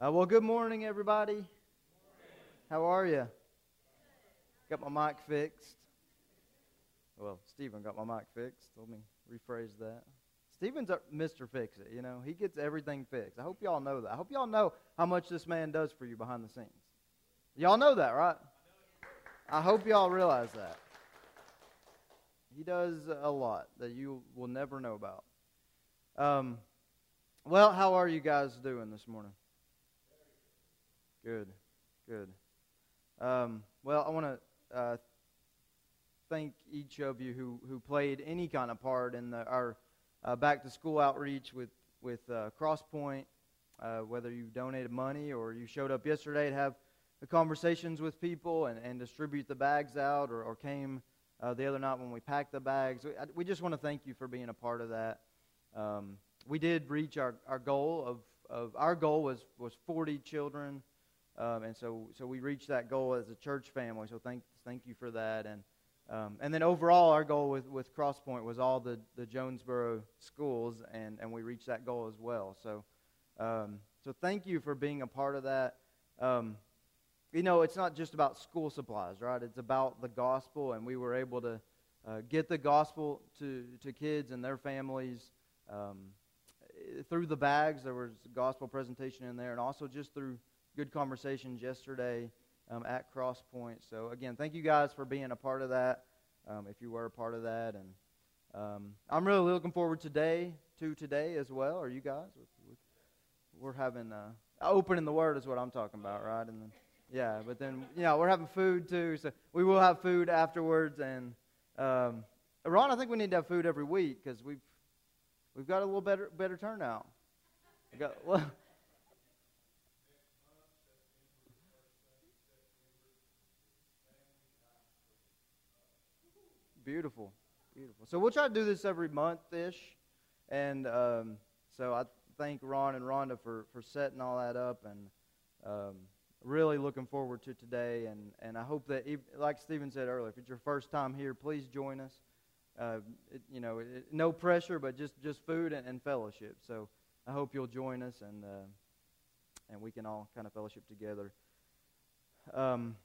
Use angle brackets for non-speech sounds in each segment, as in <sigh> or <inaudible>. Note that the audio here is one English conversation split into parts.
Uh, well, good morning, everybody. How are you? Got my mic fixed. Well, Stephen got my mic fixed. Let me rephrase that. Stephen's a Mr. Fix It. You know, he gets everything fixed. I hope y'all know that. I hope y'all know how much this man does for you behind the scenes. Y'all know that, right? I hope y'all realize that. He does a lot that you will never know about. Um, well, how are you guys doing this morning? Good, good. Um, well, I want to uh, thank each of you who, who played any kind of part in the, our uh, back to school outreach with with uh, Crosspoint. Uh, whether you donated money or you showed up yesterday to have the conversations with people and, and distribute the bags out, or, or came uh, the other night when we packed the bags. We, we just want to thank you for being a part of that. Um, we did reach our, our goal of, of our goal was, was 40 children um, and so, so we reached that goal as a church family. So thank, thank you for that. And, um, and then overall, our goal with, with Crosspoint was all the, the Jonesboro schools, and, and we reached that goal as well. So, um, so thank you for being a part of that. Um, you know, it's not just about school supplies, right? It's about the gospel, and we were able to uh, get the gospel to, to kids and their families um, through the bags. There was gospel presentation in there, and also just through good conversations yesterday um, at Crosspoint. So, again, thank you guys for being a part of that, um, if you were a part of that. And um, I'm really looking forward today to today as well. Are you guys? We're having uh, opening the Word is what I'm talking about, right? And then, yeah, but then know we're having food too, so we will have food afterwards. And um, Ron, I think we need to have food every week because we've we've got a little better better turnout. We got well. Beautiful, beautiful. So we'll try to do this every month ish, and um, so I thank Ron and Rhonda for for setting all that up, and um, really looking forward to today. And and I hope that, like Stephen said earlier, if it's your first time here, please join us. Uh, it, you know, it, no pressure, but just just food and, and, fellowship. So I hope you'll join us, and uh, and we can all kind of fellowship together. Um,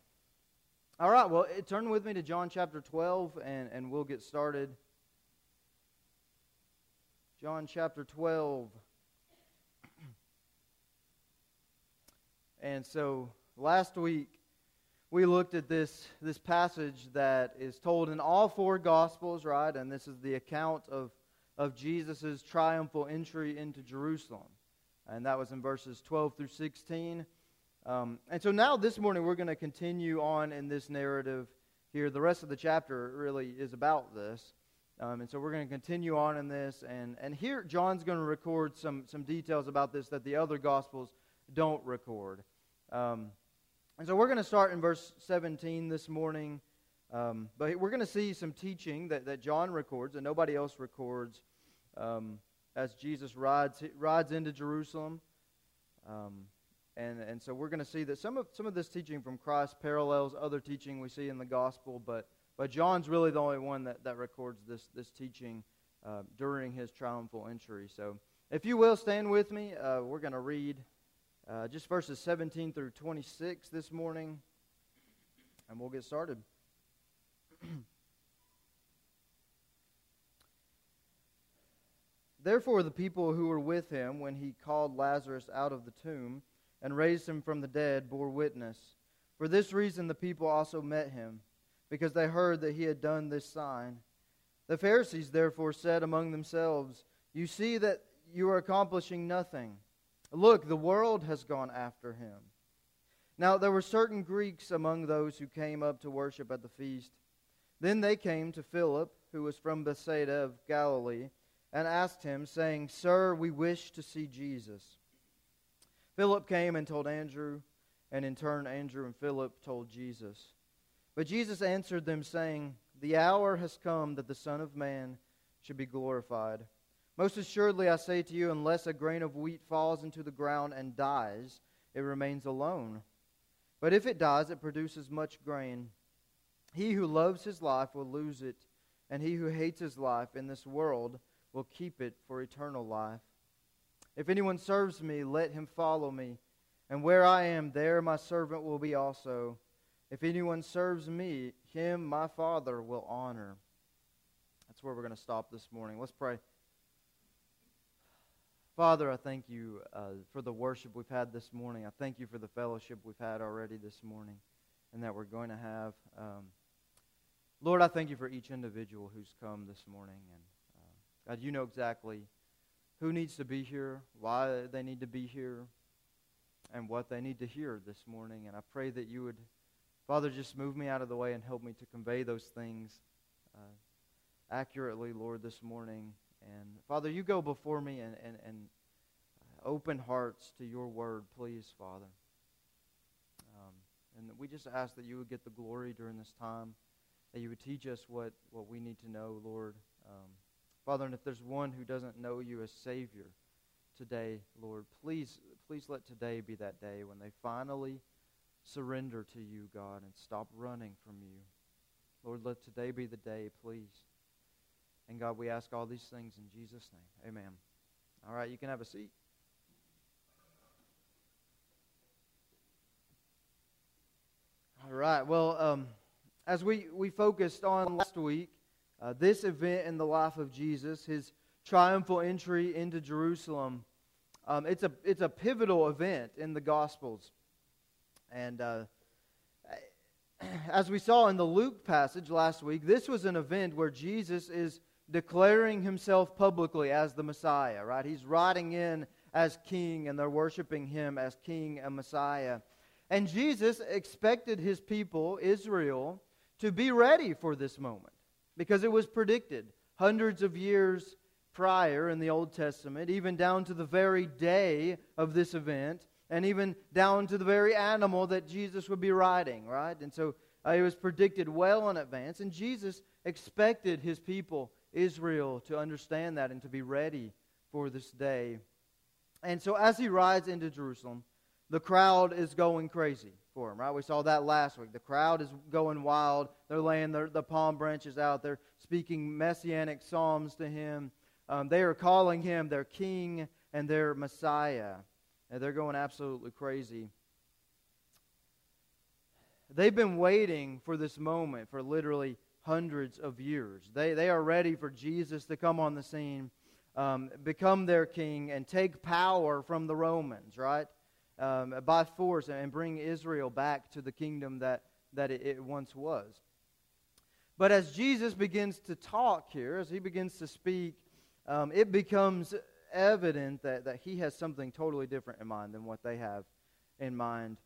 all right, well, turn with me to John chapter 12, and, and we'll get started. John chapter 12. And so last week we looked at this, this passage that is told in all four Gospels, right? And this is the account of, of Jesus' triumphal entry into Jerusalem. And that was in verses 12 through 16. Um, and so now this morning we're going to continue on in this narrative here. The rest of the chapter really is about this. Um, and so we're going to continue on in this. And, and here John's going to record some, some details about this that the other Gospels don't record. Um, and so we're going to start in verse 17 this morning. Um, but we're going to see some teaching that, that John records and nobody else records um, as Jesus rides, rides into Jerusalem. Um, and, and so we're going to see that some of, some of this teaching from Christ parallels other teaching we see in the gospel, but, but John's really the only one that, that records this, this teaching uh, during his triumphal entry. So if you will, stand with me. Uh, we're going to read uh, just verses 17 through 26 this morning, and we'll get started. <clears throat> Therefore, the people who were with him when he called Lazarus out of the tomb and raised him from the dead bore witness. For this reason the people also met him, because they heard that he had done this sign. The Pharisees therefore said among themselves, You see that you are accomplishing nothing. Look, the world has gone after him. Now there were certain Greeks among those who came up to worship at the feast. Then they came to Philip, who was from Bethsaida of Galilee, and asked him, saying, Sir, we wish to see Jesus. Philip came and told Andrew, and in turn, Andrew and Philip told Jesus. But Jesus answered them, saying, The hour has come that the Son of Man should be glorified. Most assuredly, I say to you, unless a grain of wheat falls into the ground and dies, it remains alone. But if it dies, it produces much grain. He who loves his life will lose it, and he who hates his life in this world will keep it for eternal life. If anyone serves me, let him follow me. And where I am, there my servant will be also. If anyone serves me, him my Father will honor. That's where we're going to stop this morning. Let's pray. Father, I thank you uh, for the worship we've had this morning. I thank you for the fellowship we've had already this morning and that we're going to have. Um, Lord, I thank you for each individual who's come this morning. And uh, God, you know exactly who needs to be here, why they need to be here, and what they need to hear this morning. And I pray that you would, Father, just move me out of the way and help me to convey those things uh, accurately, Lord, this morning. And Father, you go before me and, and, and open hearts to your word, please, Father. Um, and we just ask that you would get the glory during this time that you would teach us what, what we need to know, Lord. Um, Father, and if there's one who doesn't know you as Savior today, Lord, please, please let today be that day when they finally surrender to you, God, and stop running from you. Lord, let today be the day, please. And God, we ask all these things in Jesus' name. Amen. All right, you can have a seat. All right, well, um, as we, we focused on last week, uh, this event in the life of Jesus, his triumphal entry into Jerusalem, um, it's, a, it's a pivotal event in the Gospels. And uh, as we saw in the Luke passage last week, this was an event where Jesus is declaring himself publicly as the Messiah, right? He's riding in as king, and they're worshiping him as king and Messiah. And Jesus expected his people, Israel, to be ready for this moment because it was predicted hundreds of years prior in the Old Testament, even down to the very day of this event, and even down to the very animal that Jesus would be riding, right? And so uh, it was predicted well in advance, and Jesus expected his people, Israel, to understand that and to be ready for this day. And so as he rides into Jerusalem, the crowd is going crazy for him, right? We saw that last week. The crowd is going wild. They're laying their, the palm branches out. They're speaking messianic psalms to him. Um, they are calling him their king and their Messiah. And they're going absolutely crazy. They've been waiting for this moment for literally hundreds of years. They, they are ready for Jesus to come on the scene, um, become their king, and take power from the Romans, right? Um, by force and bring Israel back to the kingdom that, that it, it once was. But as Jesus begins to talk here, as he begins to speak, um, it becomes evident that, that he has something totally different in mind than what they have in mind.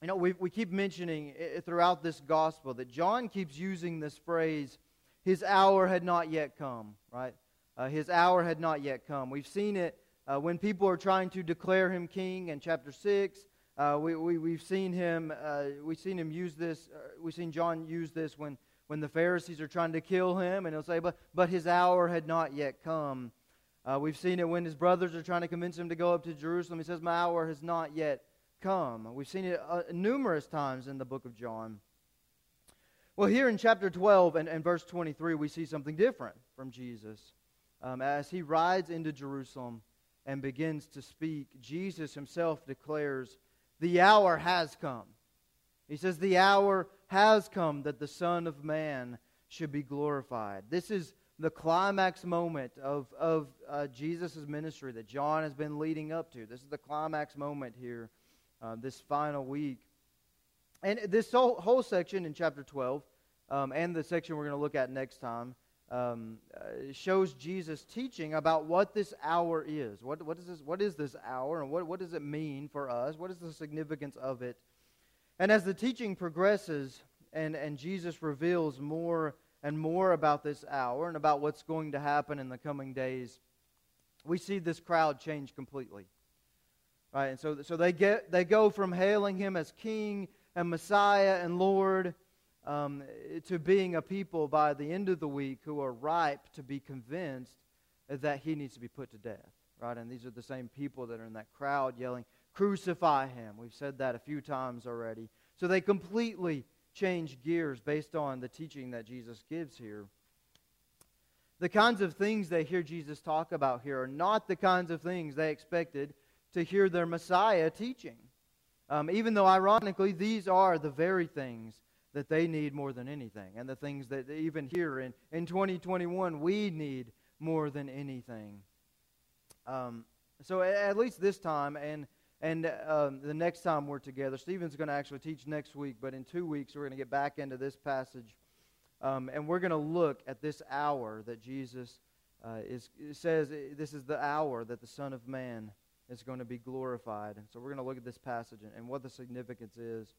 You know, we, we keep mentioning throughout this gospel that John keeps using this phrase, his hour had not yet come, right? Uh, his hour had not yet come. We've seen it uh, when people are trying to declare him king in chapter 6, uh, we, we, we've seen him, uh, we've seen him use this, uh, we've seen John use this when, when the Pharisees are trying to kill him, and he'll say, but, but his hour had not yet come. Uh, we've seen it when his brothers are trying to convince him to go up to Jerusalem. He says, My hour has not yet come. We've seen it uh, numerous times in the book of John. Well, here in chapter 12 and, and verse 23, we see something different from Jesus. Um, as he rides into Jerusalem, and begins to speak, Jesus himself declares, The hour has come. He says, The hour has come that the Son of Man should be glorified. This is the climax moment of, of uh, Jesus' ministry that John has been leading up to. This is the climax moment here, uh, this final week. And this whole, whole section in chapter 12, um, and the section we're going to look at next time, um, uh, shows Jesus teaching about what this hour is. What, what, is this, what is this hour, and what, what does it mean for us? What is the significance of it? And as the teaching progresses and, and Jesus reveals more and more about this hour and about what's going to happen in the coming days, we see this crowd change completely. Right? And so, so they, get, they go from hailing him as king and Messiah and Lord um, to being a people by the end of the week who are ripe to be convinced that he needs to be put to death. Right? And these are the same people that are in that crowd yelling, Crucify him. We've said that a few times already. So they completely change gears based on the teaching that Jesus gives here. The kinds of things they hear Jesus talk about here are not the kinds of things they expected to hear their Messiah teaching. Um, even though, ironically, these are the very things that they need more than anything, and the things that even here in, in 2021 we need more than anything. Um, so, at least this time, and and um, the next time we're together, Stephen's going to actually teach next week, but in two weeks we're going to get back into this passage. Um, and we're going to look at this hour that Jesus uh, is, says this is the hour that the Son of Man is going to be glorified. And so we're going to look at this passage and, and what the significance is.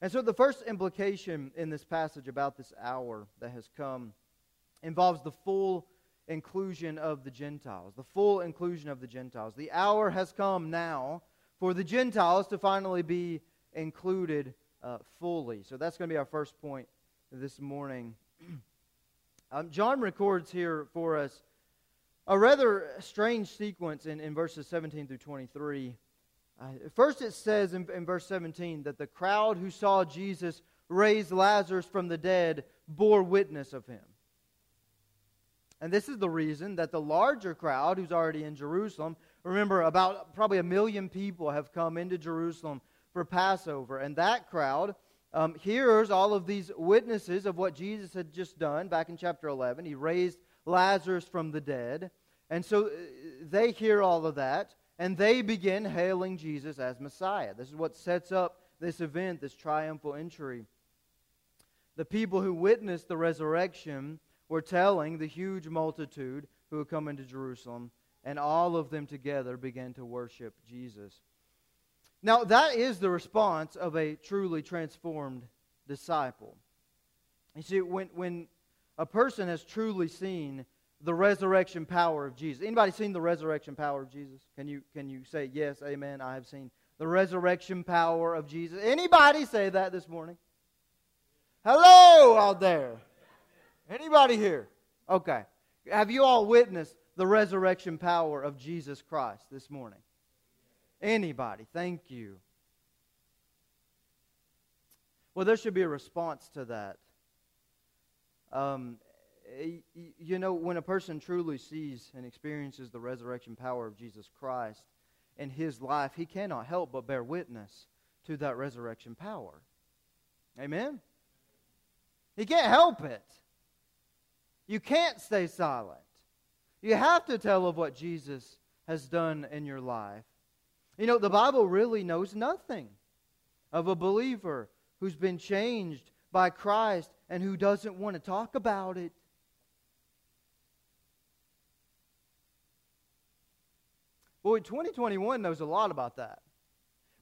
And so the first implication in this passage about this hour that has come involves the full inclusion of the Gentiles. The full inclusion of the Gentiles. The hour has come now for the Gentiles to finally be included uh, fully. So that's going to be our first point this morning. <clears throat> um, John records here for us a rather strange sequence in, in verses 17 through 23. Uh, first, it says in, in verse 17 that the crowd who saw Jesus raise Lazarus from the dead bore witness of him. And this is the reason that the larger crowd who's already in Jerusalem, remember, about probably a million people have come into Jerusalem for Passover. And that crowd um, hears all of these witnesses of what Jesus had just done back in chapter 11. He raised Lazarus from the dead. And so uh, they hear all of that, and they begin hailing Jesus as Messiah. This is what sets up this event, this triumphal entry. The people who witnessed the resurrection were telling the huge multitude who had come into Jerusalem, and all of them together began to worship Jesus. Now, that is the response of a truly transformed disciple. You see, when, when a person has truly seen the resurrection power of Jesus. Anybody seen the resurrection power of Jesus? Can you, can you say, yes, amen, I have seen the resurrection power of Jesus? Anybody say that this morning? Hello out there. Anybody here? Okay. Have you all witnessed the resurrection power of Jesus Christ this morning? Anybody? Thank you. Well, there should be a response to that. Um, you know, when a person truly sees and experiences the resurrection power of Jesus Christ in his life, he cannot help but bear witness to that resurrection power. Amen? He can't help it. You can't stay silent. You have to tell of what Jesus has done in your life. You know, the Bible really knows nothing of a believer who's been changed by Christ and who doesn't want to talk about it. Boy, 2021 knows a lot about that.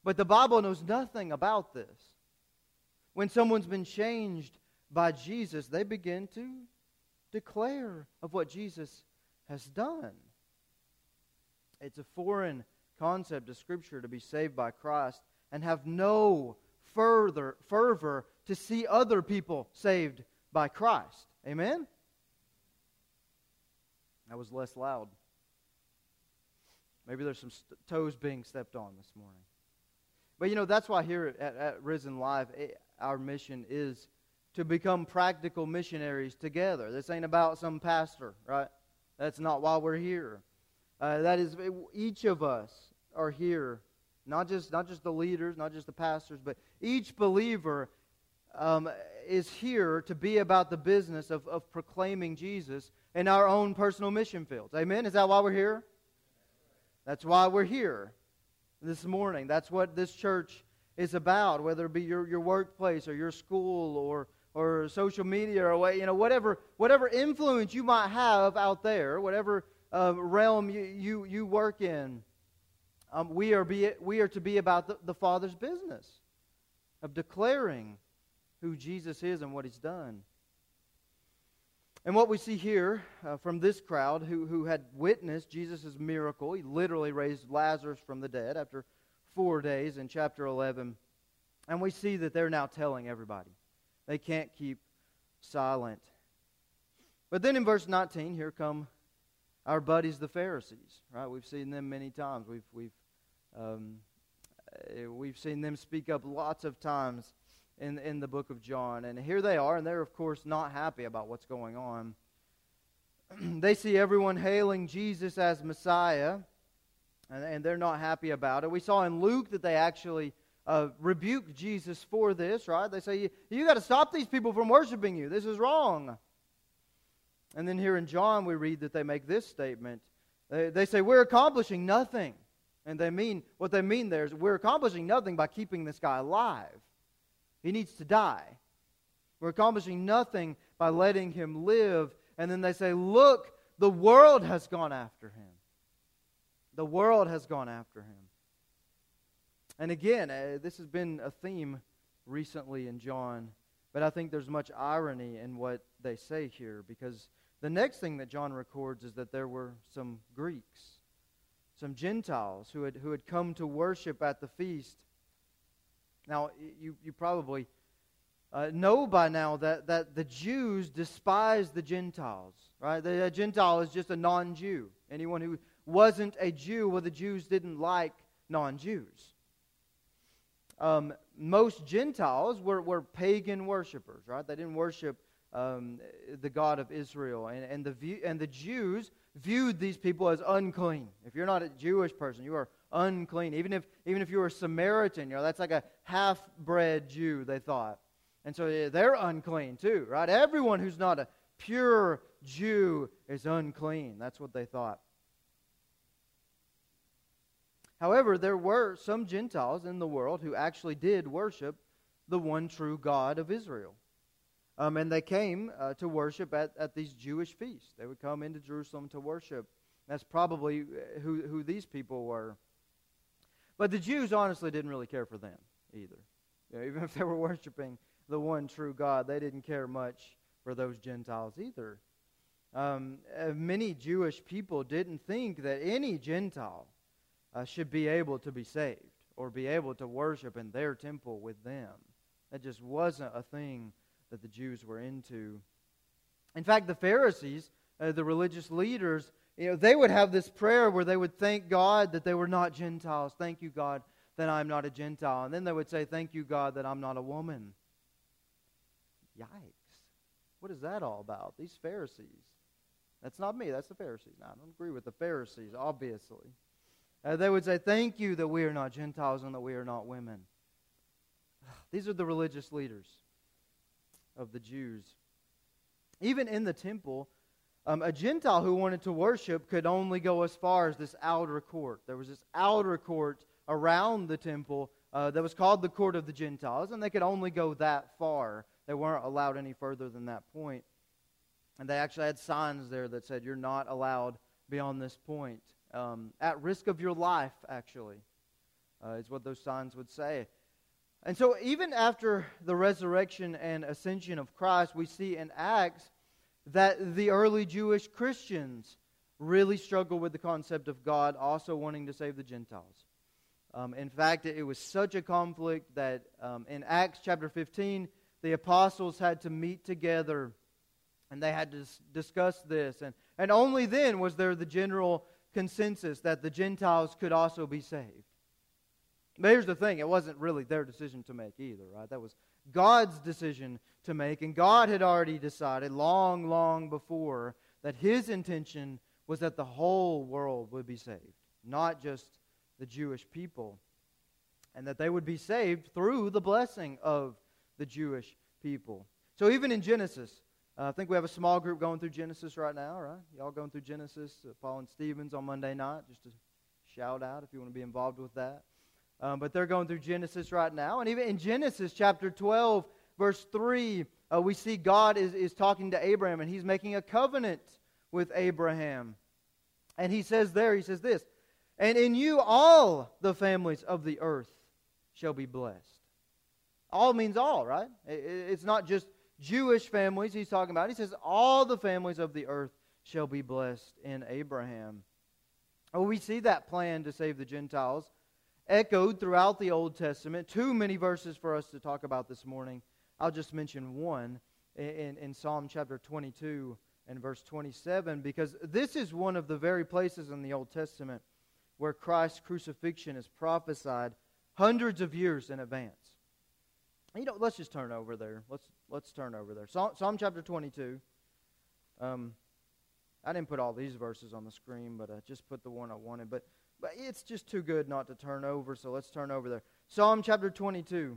But the Bible knows nothing about this. When someone's been changed by Jesus, they begin to declare of what Jesus has done. It's a foreign concept of Scripture to be saved by Christ and have no further fervor to see other people saved by Christ. Amen? That was less loud. Maybe there's some st- toes being stepped on this morning. But you know, that's why here at, at Risen Live, it, our mission is to become practical missionaries together. This ain't about some pastor, right? That's not why we're here. Uh, that is, each of us are here, not just, not just the leaders, not just the pastors, but each believer um, is here to be about the business of, of proclaiming Jesus in our own personal mission fields. Amen? Is that why we're here? That's why we're here this morning. That's what this church is about, whether it be your, your workplace or your school or, or social media or you know, whatever, whatever influence you might have out there, whatever uh, realm you, you, you work in. Um, we, are be, we are to be about the, the Father's business of declaring who Jesus is and what He's done. And what we see here uh, from this crowd who, who had witnessed Jesus' miracle, he literally raised Lazarus from the dead after four days in chapter 11. And we see that they're now telling everybody. They can't keep silent. But then in verse 19, here come our buddies, the Pharisees, right? We've seen them many times. We've, we've, um, uh, we've seen them speak up lots of times in, in the book of John. And here they are, and they're, of course, not happy about what's going on. <clears throat> they see everyone hailing Jesus as Messiah, and, and, they're not happy about it. We saw in Luke that they actually uh, uh, rebuke Jesus for this, right? They say, You, you got to stop these people from worshiping you. This is wrong. And then here in John, we read that they make this statement. They, they say, We're accomplishing nothing. And they mean, what they mean there is, we're accomplishing nothing by keeping this guy alive. He needs to die. We're accomplishing nothing by letting him live. And then they say, Look, the world has gone after him. The world has gone after him. And again, uh, this has been a theme recently in John, but I think there's much irony in what they say here because the next thing that John records is that there were some Greeks, some Gentiles who had, who had come to worship at the feast. Now, you, you probably uh, know by now that, that the Jews despise the Gentiles, right? The, a Gentile is just a non Jew. Anyone who wasn't a Jew, well, the Jews didn't like non Jews. Um, most Gentiles were, were pagan worshippers, right? They didn't worship um, the God of Israel. And, and, the view, and the Jews viewed these people as unclean. If you're not a Jewish person, you are unclean. Even if, even if you were a Samaritan, you know, that's like a half bred Jew, they thought. And so they're unclean too, right? Everyone who's not a pure Jew is unclean. That's what they thought. However, there were some Gentiles in the world who actually did worship the one true God of Israel. Um, and they came uh, to worship at, at these Jewish feasts. They would come into Jerusalem to worship. That's probably uh, who, who these people were. But the Jews honestly didn't really care for them either. You know, <laughs> even if they were worshiping the one true God, they didn't care much for those Gentiles either. Um, uh, many Jewish people didn't think that any Gentile uh, should be able to be saved or be able to worship in their temple with them. That just wasn't a thing that the Jews were into. In fact, the Pharisees, uh, the religious leaders, you know, they would have this prayer where they would thank God that they were not Gentiles. Thank you, God, that I'm not a Gentile. And then they would say, Thank you, God, that I'm not a woman. Yikes. What is that all about? These Pharisees. That's not me, that's the Pharisees. Now, I don't agree with the Pharisees, obviously. Uh, they would say, Thank you that we are not Gentiles and that we are not women. <sighs> These are the religious leaders of the Jews. Even in the temple, um, a Gentile who wanted to worship could only go as far as this outer court. There was this outer court around the temple uh, that was called the court of the Gentiles, and they could only go that far. They weren't allowed any further than that point. And they actually had signs there that said, You're not allowed beyond this point um, at risk of your life, actually, uh, is what those signs would say. And so, even after the resurrection and ascension of Christ, we see in Acts that the early Jewish Christians really struggled with the concept of God also wanting to save the Gentiles. Um, in fact, it was such a conflict that um, in Acts chapter 15, the apostles had to meet together and they had to discuss this. And, and only then was there the general consensus that the Gentiles could also be saved. But here's the thing it wasn't really their decision to make either, right? That was God's decision to make. And God had already decided long, long before that his intention was that the whole world would be saved, not just the Jewish people. And that they would be saved through the blessing of the Jewish people. So even in Genesis, uh, I think we have a small group going through Genesis right now, right? Y'all going through Genesis, uh, Paul and Stevens on Monday night, just to shout out if you want to be involved with that. Um, but they're going through Genesis right now. And even in Genesis chapter 12, verse 3, uh, we see God is, is talking to Abraham and he's making a covenant with Abraham. And he says there, he says this, and in you all the families of the earth shall be blessed. All means all, right? It's not just Jewish families he's talking about. He says, All the families of the earth shall be blessed in Abraham. Oh, we see that plan to save the Gentiles echoed throughout the Old Testament. Too many verses for us to talk about this morning. I'll just mention one in, in Psalm chapter 22 and verse 27 because this is one of the very places in the Old Testament where Christ's crucifixion is prophesied hundreds of years in advance. You know, let's just turn over there. Let's let's turn over there. Psalm, Psalm chapter 22. Um, I didn't put all these verses on the screen, but I just put the one I wanted. But but it's just too good not to turn over, so let's turn over there. Psalm chapter 22.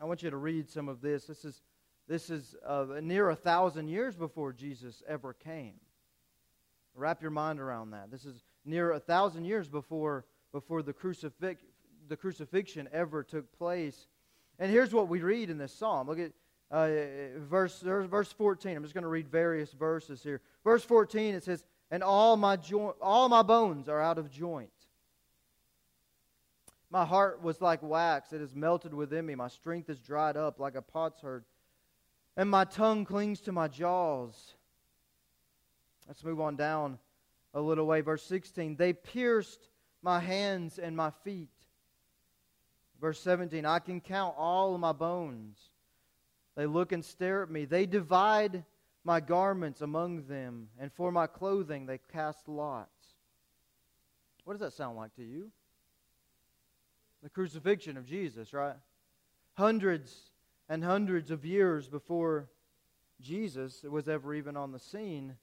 I want you to read some of this. This is, this is uh, near a thousand years before Jesus ever came. Wrap your mind around that. This is near a thousand years before, before the, crucifix, the crucifixion ever took place. And here's what we read in this psalm. Look at uh, verse, verse 14. I'm just going to read various verses here. Verse 14, it says, And all my, jo- all my bones are out of joint. My heart was like wax, it is melted within me. My strength is dried up like a potsherd, and my tongue clings to my jaws. Let's move on down a little way. Verse 16 They pierced my hands and my feet. Verse 17 I can count all my bones. They look and stare at me. They divide my garments among them, and for my clothing they cast lots. What does that sound like to you? The crucifixion of Jesus, right? Hundreds and hundreds of years before Jesus was ever even on the scene.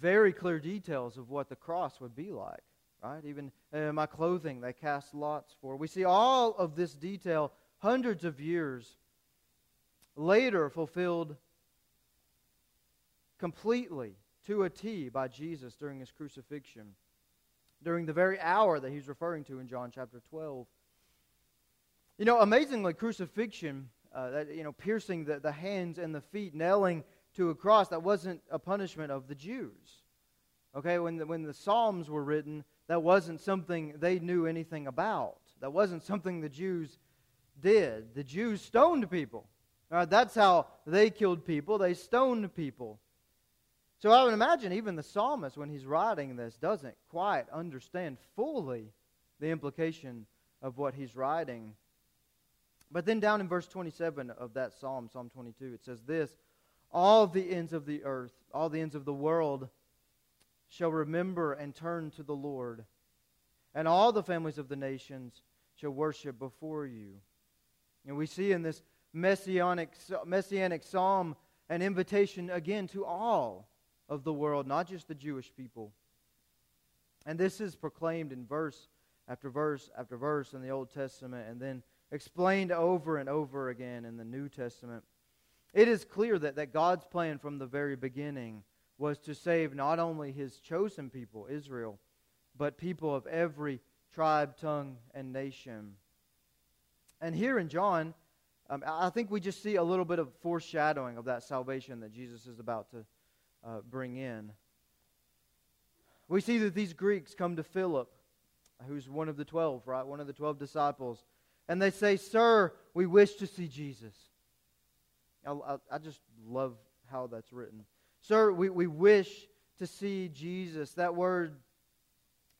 Very clear details of what the cross would be like, right? Even uh, my clothing they cast lots for. We see all of this detail hundreds of years later fulfilled completely to a T by Jesus during his crucifixion during the very hour that he's referring to in John chapter 12. You know, amazingly, crucifixion, uh, that, you know, piercing the, the hands and the feet, nailing to a cross, that wasn't a punishment of the Jews. Okay, when the, when the Psalms were written, that wasn't something they knew anything about. That wasn't something the Jews did. The Jews stoned people. Right, that's how they killed people. They stoned people. So I would imagine even the psalmist, when he's writing this, doesn't quite understand fully the implication of what he's writing. But then down in verse 27 of that psalm, Psalm 22, it says this All the ends of the earth, all the ends of the world shall remember and turn to the Lord, and all the families of the nations shall worship before you. And we see in this messianic, messianic psalm an invitation again to all of the world, not just the Jewish people. And this is proclaimed in verse after verse after verse in the Old Testament and then explained over and over again in the New Testament. It is clear that, that God's plan from the very beginning was to save not only his chosen people, Israel, but people of every tribe, tongue, and nation. And here in John, um, I think we just see a little bit of foreshadowing of that salvation that Jesus is about to uh, bring in. We see that these Greeks come to Philip, who's one of the twelve, right? One of the twelve disciples. And they say, Sir, we wish to see Jesus. I, I, I just love how that's written. Sir, we, we wish to see Jesus. That word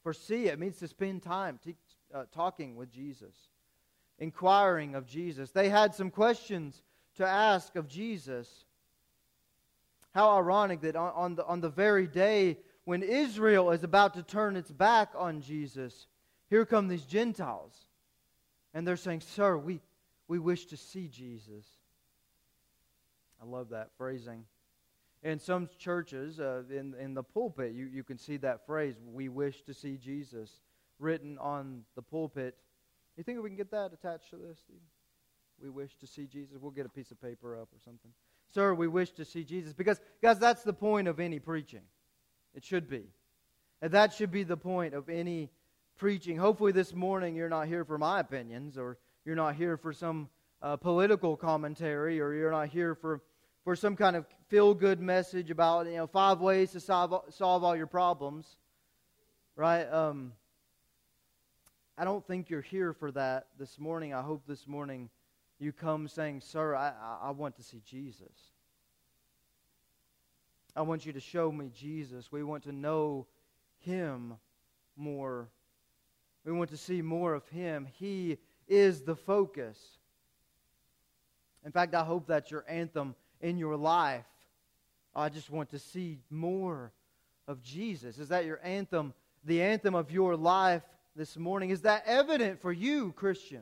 for see, it means to spend time t- uh, talking with Jesus, inquiring of Jesus. They had some questions to ask of Jesus. How ironic that on, on, the, on the very day when Israel is about to turn its back on Jesus, here come these Gentiles. And they're saying, Sir, we, we wish to see Jesus. I love that phrasing. In some churches, uh, in, in the pulpit, you, you can see that phrase, we wish to see Jesus, written on the pulpit. You think we can get that attached to this? We wish to see Jesus. We'll get a piece of paper up or something. Sir, we wish to see Jesus. Because, guys, that's the point of any preaching. It should be. And that should be the point of any preaching. Hopefully, this morning you're not here for my opinions, or you're not here for some uh, political commentary, or you're not here for, for some kind of feel good message about you know five ways to solve, solve all your problems. Right? Um, I don't think you're here for that this morning. I hope this morning you come saying, Sir, I, I want to see Jesus. I want you to show me Jesus. We want to know him more. We want to see more of him. He is the focus. In fact, I hope that's your anthem in your life. I just want to see more of Jesus. Is that your anthem, the anthem of your life this morning? Is that evident for you, Christian?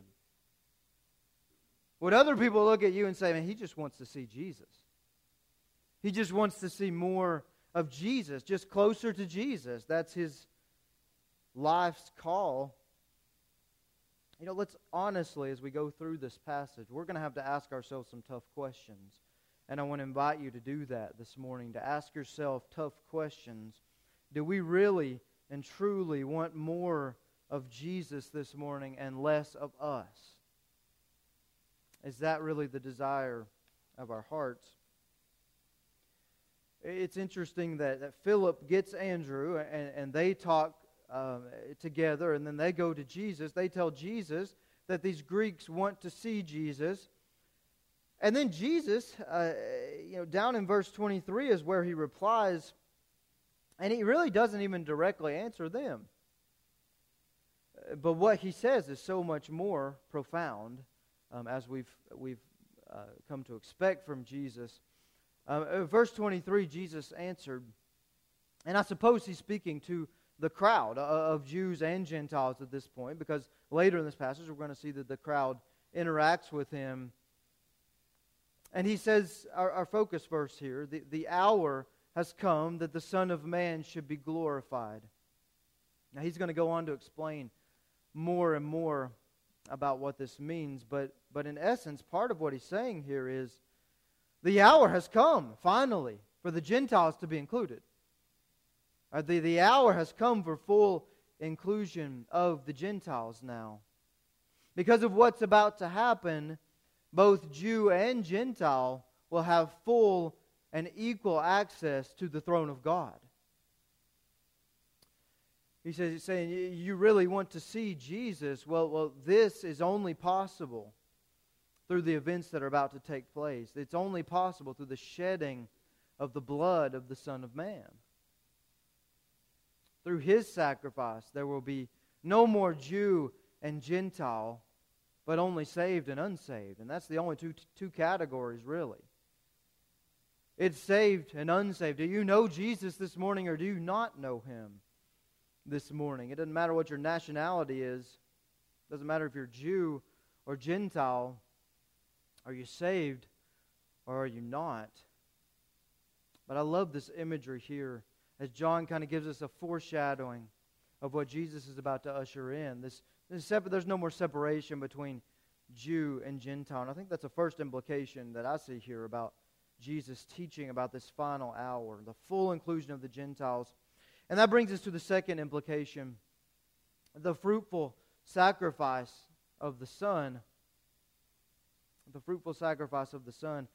Would other people look at you and say, man, he just wants to see Jesus? He just wants to see more of Jesus, just closer to Jesus. That's his life's call, you know, let's honestly, as we go through this passage, we're going to have to ask ourselves some tough questions. And I want to invite you to do that this morning, to ask yourself tough questions. Do we really and truly want more of Jesus this morning and less of us? Is that really the desire of our hearts? It's interesting that, that Philip gets Andrew and, and they talk um, together, and then they go to Jesus. They tell Jesus that these Greeks want to see Jesus. And then Jesus, uh, you know, down in verse 23 is where he replies, and he really doesn't even directly answer them. Uh, but what he says is so much more profound, um, as we've, we've uh, come to expect from Jesus. Uh, verse 23, Jesus answered, and I suppose he's speaking to the crowd uh, of Jews and Gentiles at this point, because later in this passage we're going to see that the crowd interacts with him. And he says, our, our focus verse here, the, the hour has come that the Son of Man should be glorified. Now he's going to go on to explain more and more about what this means, but, but in essence, part of what he's saying here is the hour has come, finally, for the Gentiles to be included. Uh, the, the hour has come for full inclusion of the Gentiles now. Because of what's about to happen, both Jew and Gentile will have full and equal access to the throne of God. He says, he's saying, you really want to see Jesus? Well, well, this is only possible through the events that are about to take place. It's only possible through the shedding of the blood of the Son of Man. Through his sacrifice, there will be no more Jew and Gentile, but only saved and unsaved. And that's the only two, two categories, really. It's saved and unsaved. Do you know Jesus this morning or do you not know him this morning? It doesn't matter what your nationality is, it doesn't matter if you're Jew or Gentile. Are you saved or are you not? But I love this imagery here as John kind of gives us a foreshadowing of what Jesus is about to usher in. This, this separ- there's no more separation between Jew and Gentile. And I think that's the first implication that I see here about Jesus teaching about this final hour, the full inclusion of the Gentiles. And that brings us to the second implication the fruitful sacrifice of the Son. The fruitful sacrifice of the Son.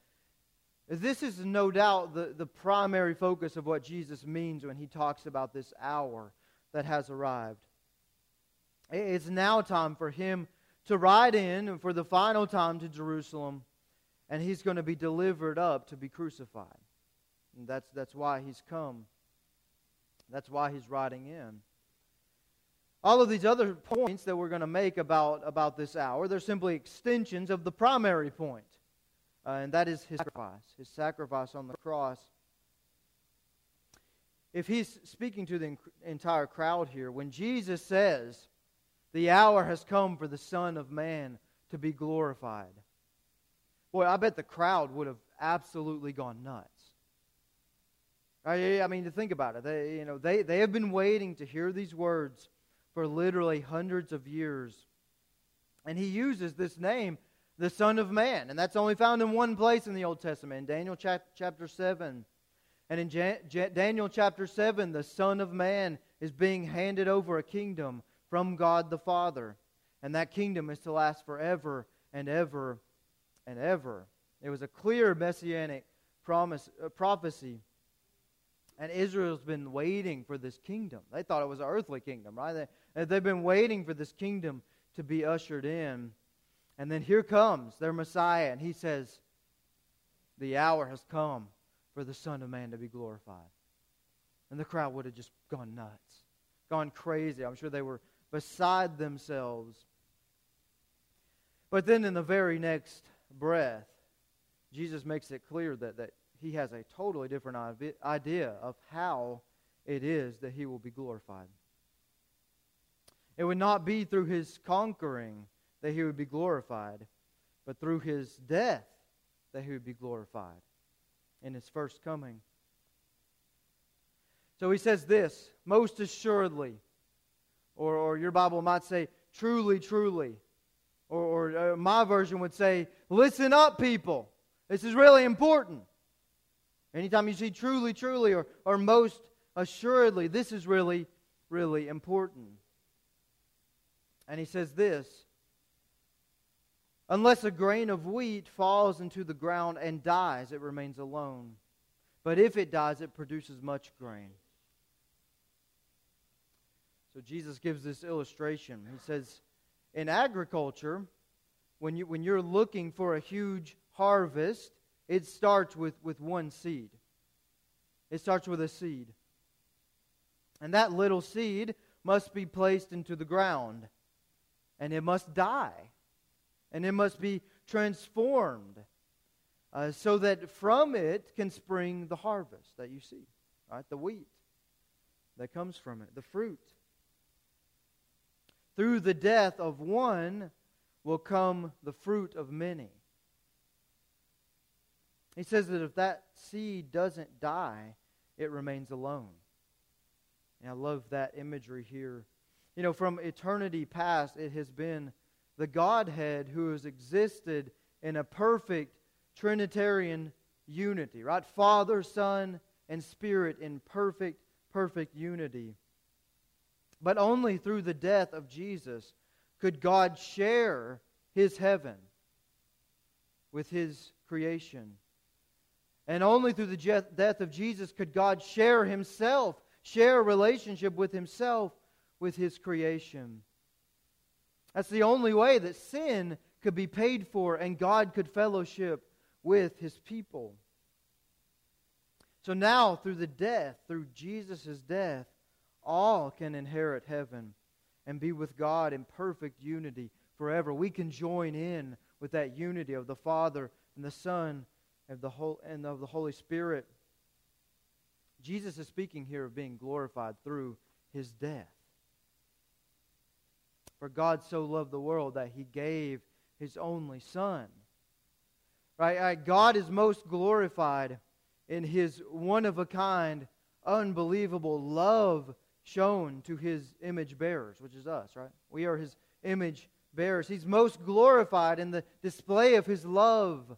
This is no doubt the, the primary focus of what Jesus means when he talks about this hour that has arrived. It's now time for him to ride in for the final time to Jerusalem, and he's going to be delivered up to be crucified. And that's, that's why he's come. That's why he's riding in. All of these other points that we're going to make about, about this hour, they're simply extensions of the primary point uh, and that is his sacrifice, his sacrifice on the cross. If he's speaking to the entire crowd here, when Jesus says, The hour has come for the Son of Man to be glorified, boy, I bet the crowd would have absolutely gone nuts. I, I mean, to think about it, they, you know, they, they have been waiting to hear these words for literally hundreds of years. And he uses this name the Son of Man. And that's only found in one place in the Old Testament, in Daniel chapter 7. And in Daniel chapter 7, the Son of Man is being handed over a kingdom from God the Father. And that kingdom is to last forever and ever and ever. It was a clear messianic promise, uh, prophecy. And Israel's been waiting for this kingdom. They thought it was an earthly kingdom, right? They, uh, they've been waiting for this kingdom to be ushered in. And then here comes their Messiah, and he says, The hour has come for the Son of Man to be glorified. And the crowd would have just gone nuts, gone crazy. I'm sure they were beside themselves. But then in the very next breath, Jesus makes it clear that, that he has a totally different idea of how it is that he will be glorified. It would not be through his conquering that he would be glorified, but through his death that he would be glorified in his first coming. So he says this Most assuredly, Or, or your Bible might say, truly, truly. Or, or uh, my version would say, listen up, people. This is really important. Anytime you see truly, truly, or, or most assuredly, this is really, really important. And he says this Unless a grain of wheat falls into the ground and dies, it remains alone. But if it dies, it produces much grain. So Jesus gives this illustration. He says, in agriculture, when, you, when you're looking for a huge harvest, it starts with, with one seed. It starts with a seed. And that little seed must be placed into the ground. And it must die. And it must be transformed uh, so that from it can spring the harvest that you see, right? The wheat that comes from it, the fruit. Through the death of one will come the fruit of many. He says that if that seed doesn't die, it remains alone. And I love that imagery here. You know, from eternity past, it has been the Godhead who has existed in a perfect Trinitarian unity, right? Father, Son, and Spirit in perfect, perfect unity. But only through the death of Jesus could God share his heaven with his creation. And only through the death of Jesus could God share himself share a relationship with himself, with his creation. That's the only way that sin could be paid for and God could fellowship with his people. So now, through the death, through Jesus' death, all can inherit heaven and be with God in perfect unity forever. We can join in with that unity of the Father and the Son and, the whole, and of the Holy Spirit. Jesus is speaking here of being glorified through his death. For God so loved the world that he gave his only Son. Right? God is most glorified in his one of a kind, unbelievable love shown to his image bearers, which is us, right? We are his image bearers. He's most glorified in the display of his love.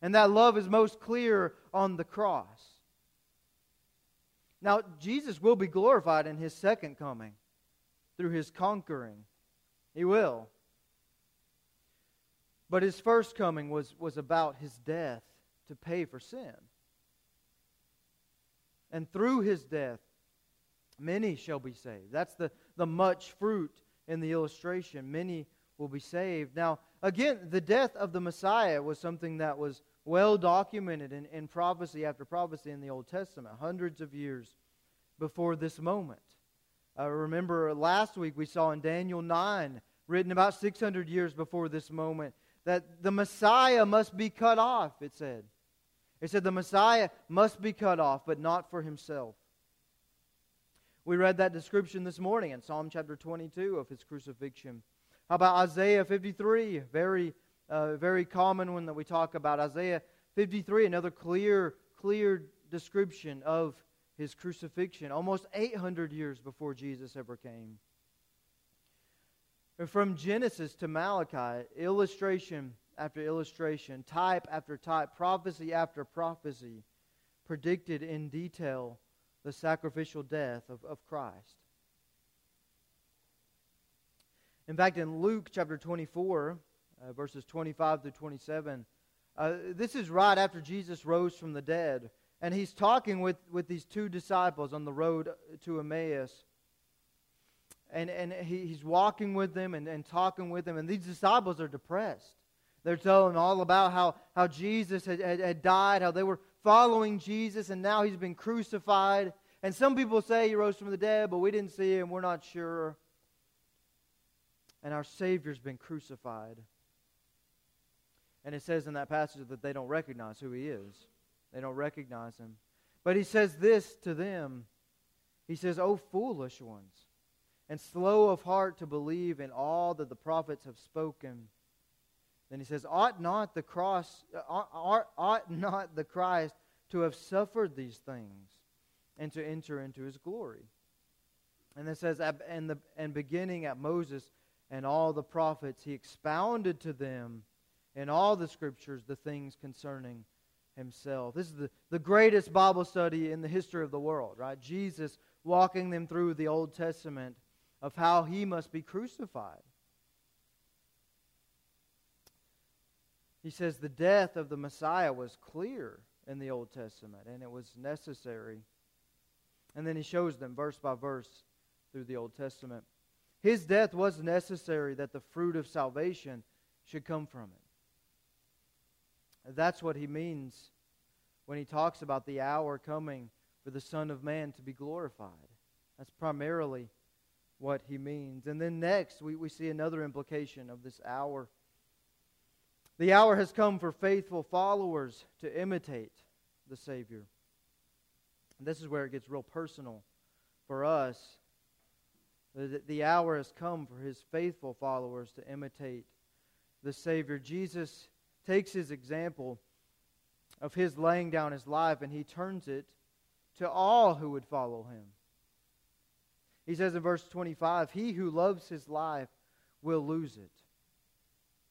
And that love is most clear on the cross. Now, Jesus will be glorified in his second coming through his conquering. He will. But his first coming was, was about his death to pay for sin. And through his death, many shall be saved. That's the, the much fruit in the illustration. Many will be saved. Now, again, the death of the Messiah was something that was well documented in, in prophecy after prophecy in the Old Testament, hundreds of years before this moment. Uh, remember last week we saw in Daniel 9, written about 600 years before this moment, that the Messiah must be cut off, it said. It said the Messiah must be cut off, but not for himself. We read that description this morning in Psalm chapter 22 of his crucifixion. How about Isaiah 53? Very uh, very common one that we talk about. Isaiah 53, another clear, clear description of his crucifixion, almost 800 years before Jesus ever came. And from Genesis to Malachi, illustration after illustration, type after type, prophecy after prophecy, predicted in detail the sacrificial death of, of Christ. In fact, in Luke chapter 24, uh, verses 25 to 27. Uh, this is right after Jesus rose from the dead. And he's talking with, with these two disciples on the road to Emmaus. And, and he, he's walking with them and, and talking with them. And these disciples are depressed. They're telling all about how, how Jesus had, had, had died, how they were following Jesus, and now he's been crucified. And some people say he rose from the dead, but we didn't see him. We're not sure. And our Savior's been crucified. And it says in that passage that they don't recognize who he is. They don't recognize him. But he says this to them. He says, O foolish ones, and slow of heart to believe in all that the prophets have spoken. Then he says, Ought not the cross, uh, ought, ought not the Christ to have suffered these things and to enter into his glory? And it says, and, the, and beginning at Moses and all the prophets, he expounded to them in all the scriptures the things concerning himself. This is the, the greatest Bible study in the history of the world, right? Jesus walking them through the Old Testament of how he must be crucified. He says the death of the Messiah was clear in the Old Testament and it was necessary. And then he shows them verse by verse through the Old Testament. His death was necessary that the fruit of salvation should come from it. That's what he means when he talks about the hour coming for the Son of Man to be glorified. That's primarily what he means. And then next, we, we see another implication of this hour. The hour has come for faithful followers to imitate the Savior. And this is where it gets real personal for us. Uh, the, the hour has come for his faithful followers to imitate the Savior. Jesus takes his example of his laying down his life and he turns it to all who would follow him. He says in verse 25, He who loves his life will lose it.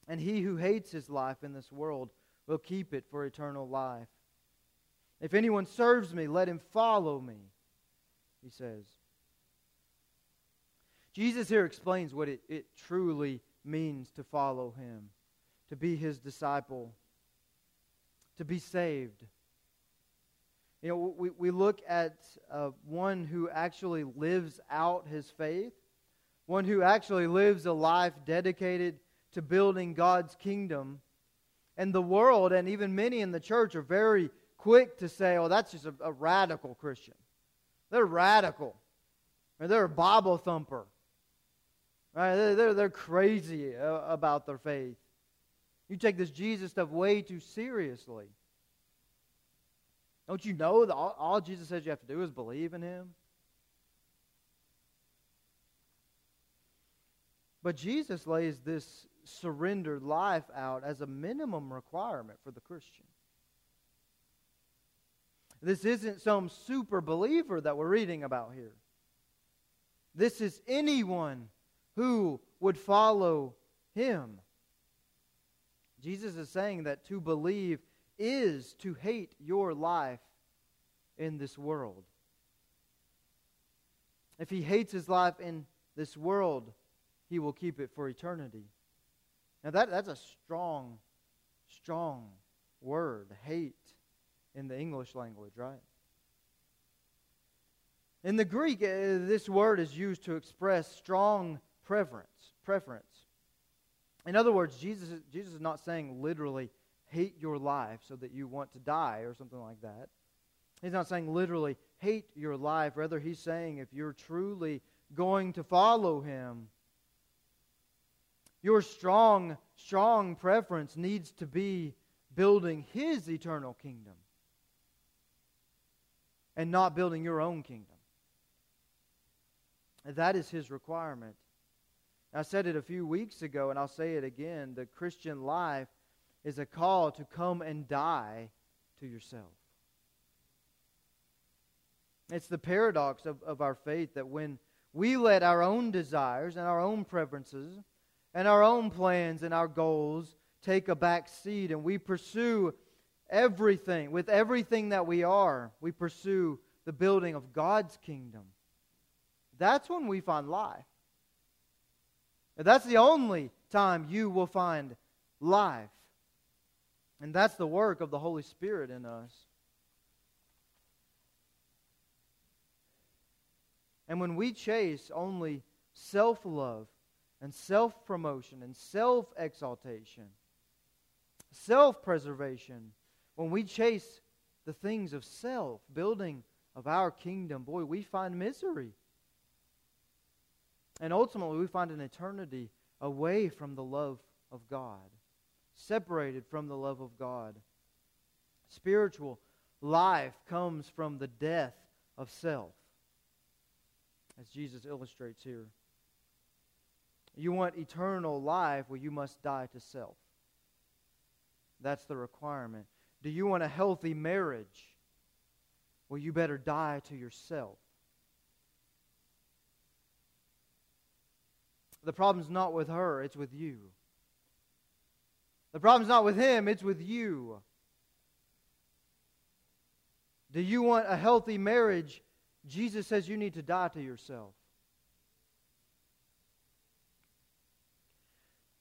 And he who hates his life in this world will keep it for eternal life. If anyone serves me, let him follow me, he says. Jesus here explains what it, it truly means to follow him to be his disciple, to be saved. You know, we, we look at uh, one who actually lives out his faith, one who actually lives a life dedicated to building God's kingdom. And the world, and even many in the church, are very quick to say, oh, that's just a, a radical Christian. They're radical. Or they're a Bible thumper. Right? They're, they're, crazy uh, about their faith. You take this Jesus stuff way too seriously. Don't you know that all, all Jesus says you have to do is believe in him? But Jesus lays this surrendered life out as a minimum requirement for the Christian. This isn't some super believer that we're reading about here. This is anyone who would follow him. Jesus is saying that to believe is to hate your life in this world. If he hates his life in this world, he will keep it for eternity. Now, that, that's a strong, strong word, hate, in the English language, right? In the Greek, uh, this word is used to express strong preference. preference. In other words, Jesus, Jesus is not saying literally, hate your life so that you want to die or something like that. He's not saying literally, hate your life. Rather, he's saying if you're truly going to follow him, your strong, strong preference needs to be building his eternal kingdom and not building your own kingdom. That is his requirement. I said it a few weeks ago, and I'll say it again. The Christian life is a call to come and die to yourself. It's the paradox of, of our faith that when we let our own desires and our own preferences and our own plans and our goals take a back seat and we pursue everything, with everything that we are, we pursue the building of God's kingdom. That's when we find life. That's the only time you will find life. And that's the work of the Holy Spirit in us. And when we chase only self love and self promotion and self exaltation, self preservation, when we chase the things of self, building of our kingdom, boy, we find misery. And ultimately, we find an eternity away from the love of God, separated from the love of God. Spiritual life comes from the death of self, as Jesus illustrates here. You want eternal life? Well, you must die to self. That's the requirement. Do you want a healthy marriage? Well, you better die to yourself. The problem's not with her, it's with you. The problem's not with him, it's with you. Do you want a healthy marriage? Jesus says you need to die to yourself.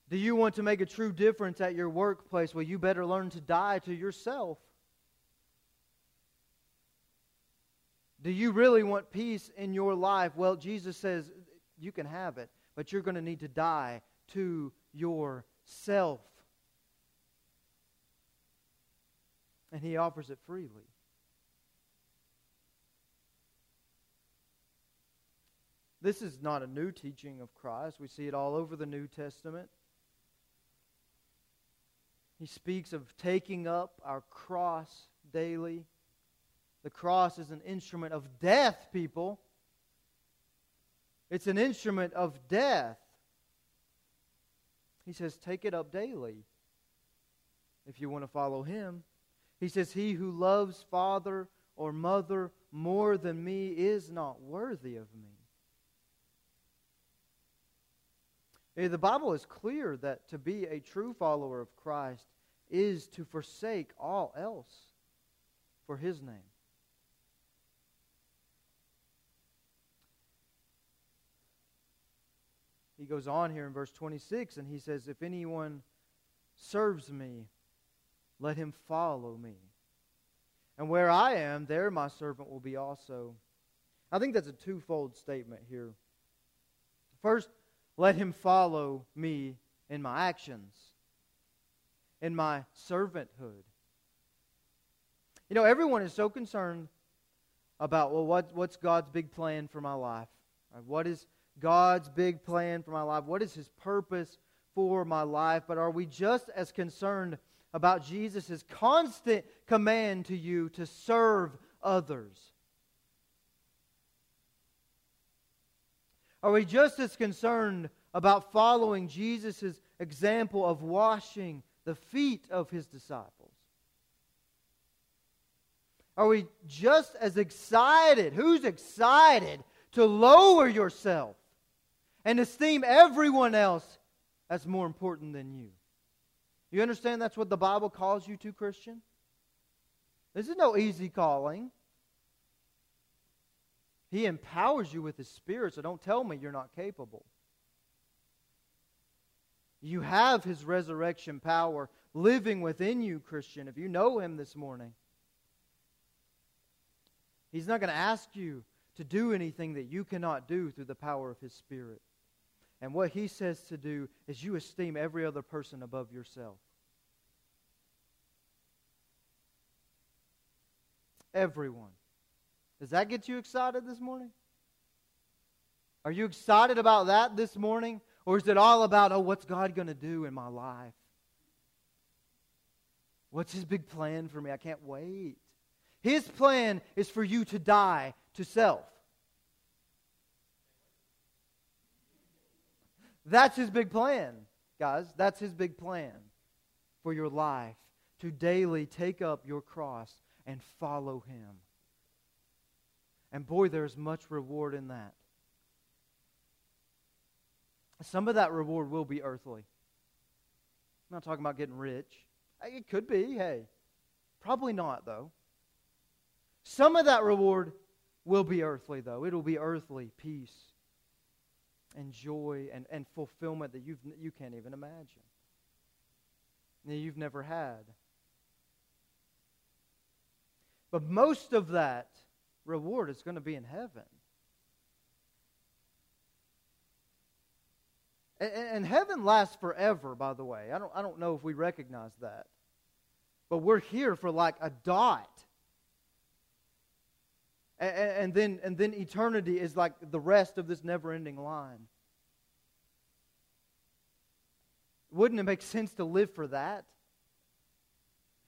Do you want to make a true difference at your workplace? Well, you better learn to die to yourself. Do you really want peace in your life? Well, Jesus says you can have it, but you're going to need to die to yourself. And he offers it freely. This is not a new teaching of Christ. We see it all over the New Testament. He speaks of taking up our cross daily. The cross is an instrument of death, people. It's an instrument of death. He says, take it up daily if you want to follow him. He says, He who loves father or mother more than me is not worthy of me. Eh, the Bible is clear that to be a true follower of Christ is to forsake all else for his name. He goes on here in verse 26 and he says, If anyone serves me, let him follow me. And where I am, there my servant will be also. I think that's a twofold statement here. First, let him follow me in my actions, in my servanthood. You know, everyone is so concerned about, well, what, what's God's big plan for my life? What is God's big plan for my life? What is his purpose for my life? But are we just as concerned about Jesus' constant command to you to serve others? Are we just as concerned about following Jesus' example of washing the feet of his disciples? Are we just as excited? Who's excited to lower yourself and esteem everyone else as more important than you? You understand that's what the Bible calls you to, Christian? This is no easy calling. He empowers you with His Spirit, so don't tell me you're not capable. You have His resurrection power living within you, Christian, if you know Him this morning. He's not going to ask you to do anything that you cannot do through the power of His Spirit. And what He says to do is you esteem every other person above yourself. Everyone. Does that get you excited this morning? Are you excited about that this morning? Or is it all about, oh, what's God going to do in my life? What's His big plan for me? I can't wait. His plan is for you to die to self. That's His big plan, guys. That's His big plan for your life to daily take up your cross and follow Him. And boy, there's much reward in that. Some of that reward will be earthly. I'm not talking about getting rich. It could be, hey. Probably not, though. Some of that reward will be earthly, though. It'll be earthly peace and joy and, and fulfillment that you've, you can't even imagine, that you've never had. But most of that reward is going to be in heaven. And, and heaven lasts forever, by the way. I don't, I don't know if we recognize that. But we're here for like a dot. And, and, then, and then eternity is like the rest of this never ending line. Wouldn't it make sense to live for that?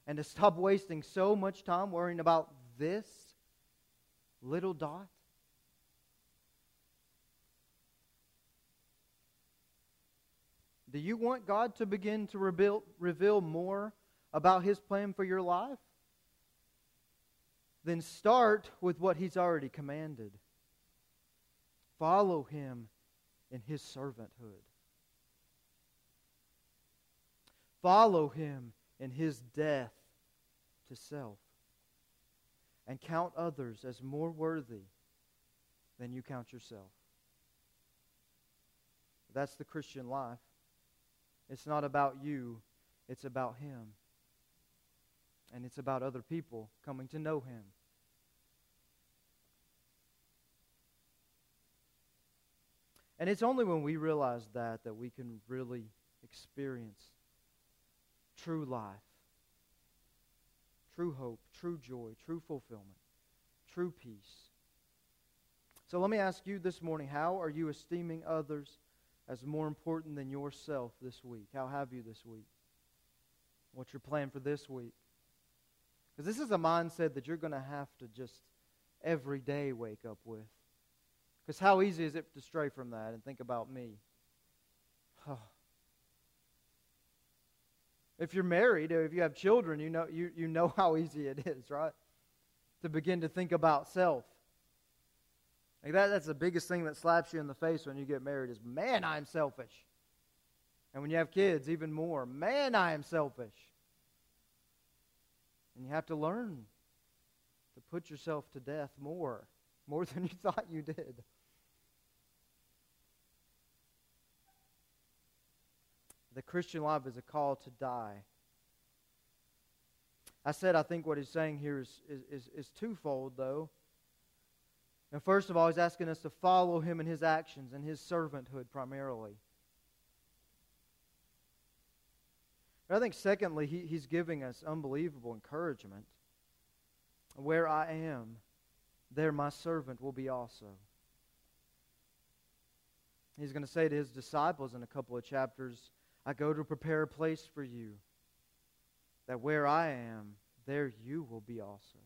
And to stop wasting so much time worrying about this? little dot? Do you want God to begin to reveal, reveal more about His plan for your life? Then start with what He's already commanded. Follow Him in his servanthood. Follow him in his death to self. And count others as more worthy than you count yourself. That's the Christian life. It's not about you, it's about him. And it's about other people coming to know him. And it's only when we realize that that we can really experience true life, true hope, true joy, true fulfillment, true peace. So let me ask you this morning how are you esteeming others as more important than yourself this week? How have you this week? What's your plan for this week? Because this is a mindset that you're going to have to just every day wake up with. Because how easy is it to stray from that and think about me? if you're married or if you have children, you know, you, you know <laughs> how easy it is, right? To begin to think about self. Like that, that's the biggest thing that slaps you in the face when you get married is, man, I'm selfish. And when you have kids, even more, man, I am selfish. And you have to learn to put yourself to death more, more <laughs> than you thought you did. The Christian life is a call to die. I said I think what he's saying here is, is, is, is twofold, though. And first of all, he's asking us to follow him in his actions and his servanthood primarily. But I think, secondly, he, he's giving us unbelievable encouragement. Where I am, there my servant will be also. He's going to say to his disciples in a couple of chapters, I go to prepare a place for you, that where I am, there you will be also.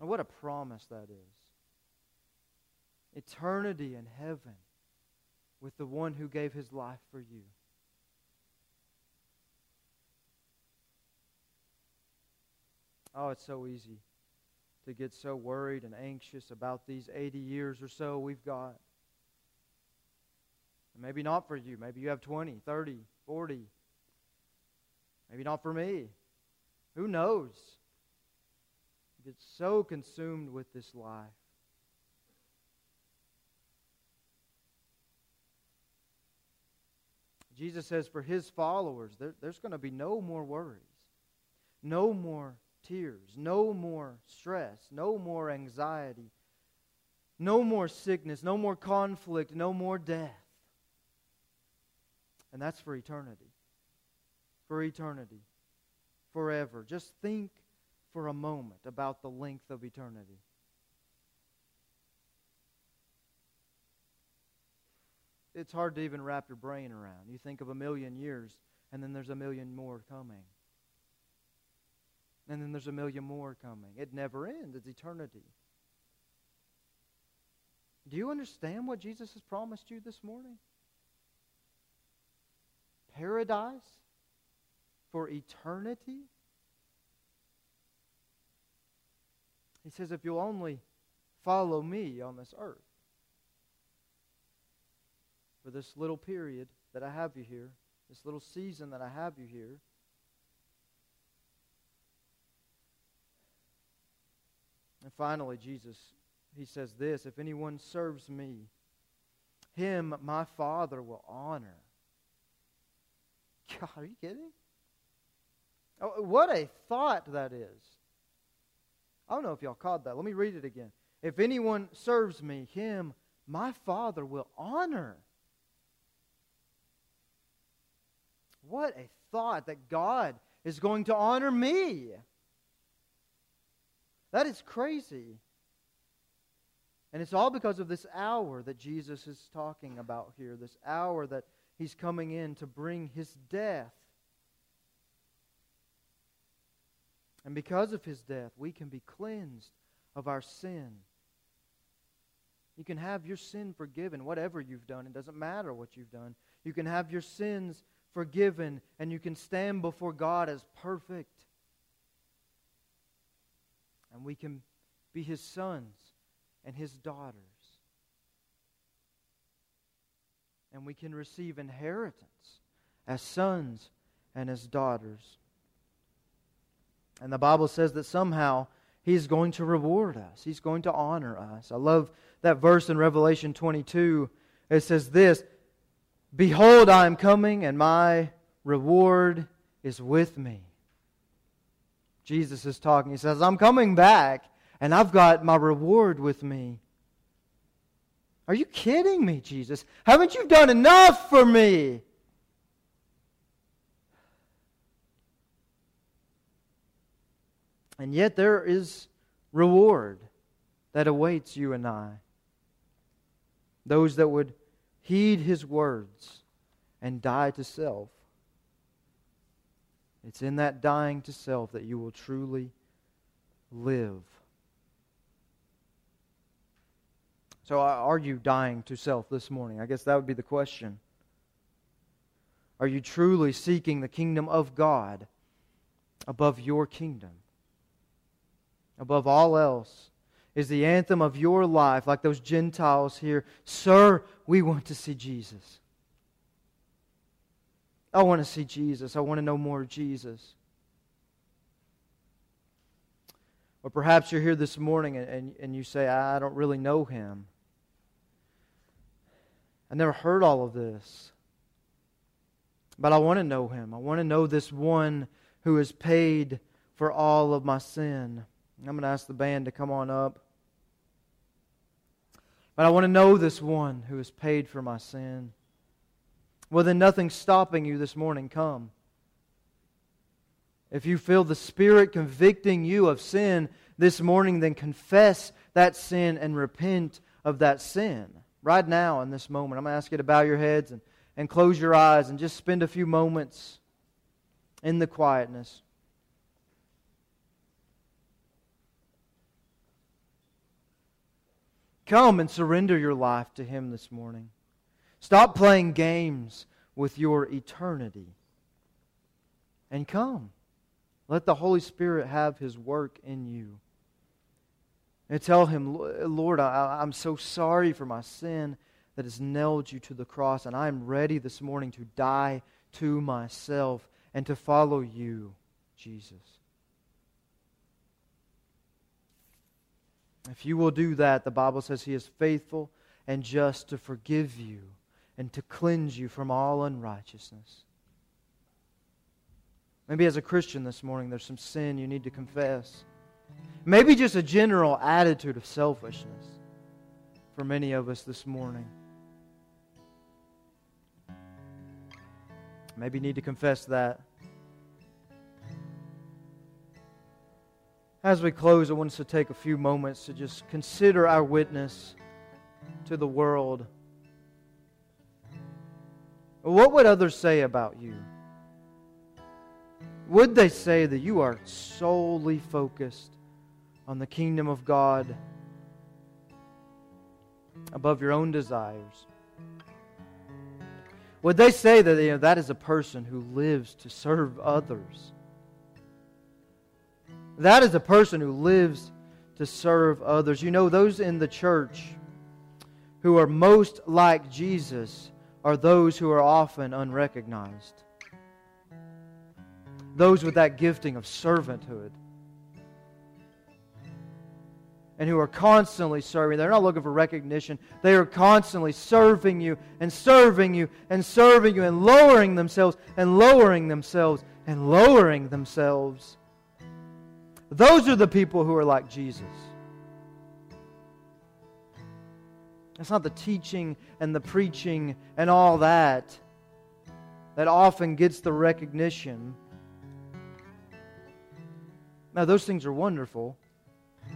And what a promise that is. Eternity in heaven with the one who gave his life for you. Oh, it's so easy to get so worried and anxious about these 80 years or so we've got. Maybe not for you. Maybe you have 20, 30, 40. Maybe not for me. Who knows? You get so consumed with this life. Jesus says for his followers, there, there's going to be no more worries, no more tears, no more stress, no more anxiety, no more sickness, no more conflict, no more death. And that's for eternity. For eternity. Forever. Just think for a moment about the length of eternity. It's hard to even wrap your brain around. You think of a million years, and then there's a million more coming. And then there's a million more coming. It never ends, it's eternity. Do you understand what Jesus has promised you this morning? Paradise for eternity? He says, if you'll only follow me on this earth for this little period that I have you here, this little season that I have you here, And finally, Jesus, he says this If anyone serves me, him my Father will honor. <laughs> God, are you kidding? Oh, what a thought that is. I don't know if y'all caught that. Let me read it again. If anyone serves me, him my Father will honor. What a thought that God is going to honor me. That is crazy. And it's all because of this hour that Jesus is talking about here, this hour that he's coming in to bring his death. And because of his death, we can be cleansed of our sin. You can have your sin forgiven, whatever you've done. It doesn't matter what you've done. You can have your sins forgiven, and you can stand before God as perfect and we can be his sons and his daughters. And we can receive inheritance as sons and as daughters. And the Bible says that somehow He's going to reward us, He's going to honor us. I love that verse in Revelation 22. It says this Behold, I am coming, and my reward is with me. Jesus is talking. He says, I'm coming back, and I've got my reward with me. Are you kidding me, Jesus? Haven't you done enough for me? And yet there is reward that awaits you and I. Those that would heed his words and die to self. It's in that dying to self that you will truly live. So, are you dying to self this morning? I guess that would be the question. Are you truly seeking the kingdom of God above your kingdom? Above all else is the anthem of your life, like those Gentiles here. Sir, we want to see Jesus. I want to see Jesus. I want to know more of Jesus. Or perhaps you're here this morning and, and, and you say, I don't really know him. I never heard all of this. But I want to know him. I want to know this one who has paid for all of my sin. I'm going to ask the band to come on up. But I want to know this one who has paid for my sin. Well, then nothing's stopping you this morning. Come. If you feel the Spirit convicting you of sin this morning, then confess that sin and repent of that sin. Right now, in this moment, I'm going to ask you to bow your heads and, and close your eyes and just spend a few moments in the quietness. Come and surrender your life to Him this morning. Stop playing games with your eternity. And come. Let the Holy Spirit have His work in you. And tell Him, Lord, I, am so sorry for my sin that has nailed you to the cross, and I am ready this morning to die to myself and to follow you, Jesus. If you will do that, the Bible says He is faithful and just to forgive you and to cleanse you from all unrighteousness. Maybe as a Christian this morning, there's some sin you need to confess. Maybe just a general attitude of selfishness for many of us this morning. Maybe you need to confess that. As we close, I want us to take a few moments to just consider our witness to the world what would others say about you? Would they say that you are solely focused on the kingdom of God above your own desires? Would they say that you know, that is a person who lives to serve others? That is a person who lives to serve others. You know, those in the church who are most like Jesus are those who are often unrecognized. Those with that gifting of servanthood. And who are constantly serving. They're not looking for recognition. They are constantly serving you and serving you and serving you and lowering themselves and lowering themselves and lowering themselves. Those are the people who are like Jesus. It's not the teaching and the preaching and all that that often gets the recognition. Now, those things are wonderful,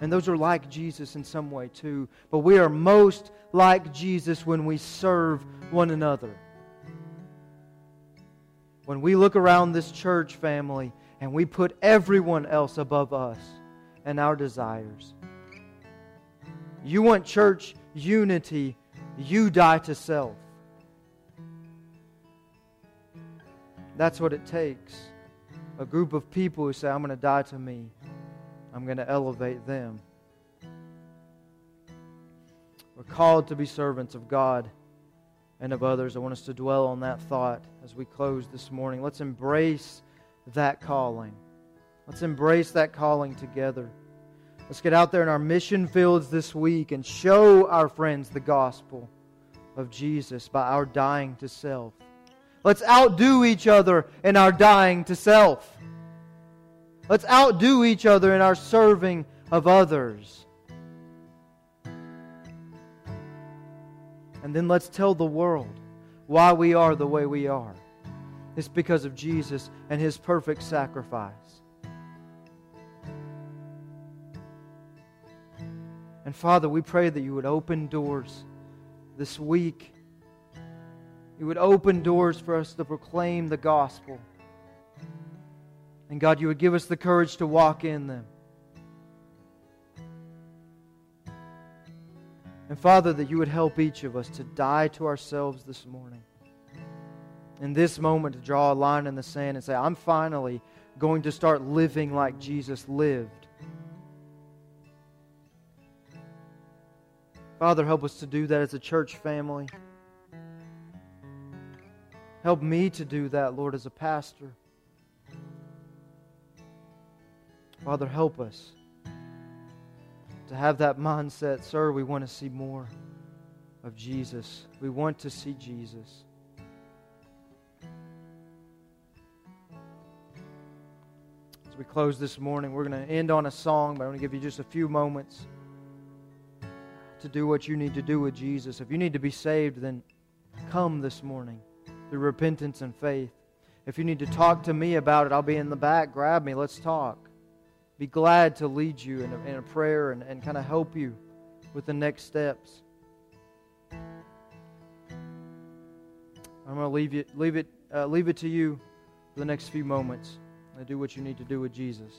and those are like Jesus in some way too. But we are most like Jesus when we serve one another. When we look around this church family and we put everyone else above us and our desires. You want church unity, you die to self. That's what it takes. A group of people who say, I'm going to die to me, I'm going to elevate them. We're called to be servants of God and of others. I want us to dwell on that thought as we close this morning. Let's embrace that calling. Let's embrace that calling together. Let's get out there in our mission fields this week and show our friends the gospel of Jesus by our dying to self. Let's outdo each other in our dying to self. Let's outdo each other in our serving of others. And then let's tell the world why we are the way we are. It's because of Jesus and his perfect sacrifice. And Father, we pray that you would open doors this week. You would open doors for us to proclaim the gospel. And God, you would give us the courage to walk in them. And Father, that you would help each of us to die to ourselves this morning. In this moment, to draw a line in the sand and say, I'm finally going to start living like Jesus lived. Father, help us to do that as a church family. Help me to do that, Lord, as a pastor. Father, help us to have that mindset, sir, we want to see more of Jesus. We want to see Jesus. As we close this morning, we're going to end on a song, but I want to give you just a few moments to do what you need to do with Jesus. If you need to be saved, then come this morning through repentance and faith. If you need to talk to me about it, I'll be in the back. Grab me. Let's talk be glad to lead you in a, in a prayer and, and kind of help you with the next steps. I'm going to leave leave it, uh, leave it to you for the next few moments and do what you need to do with Jesus.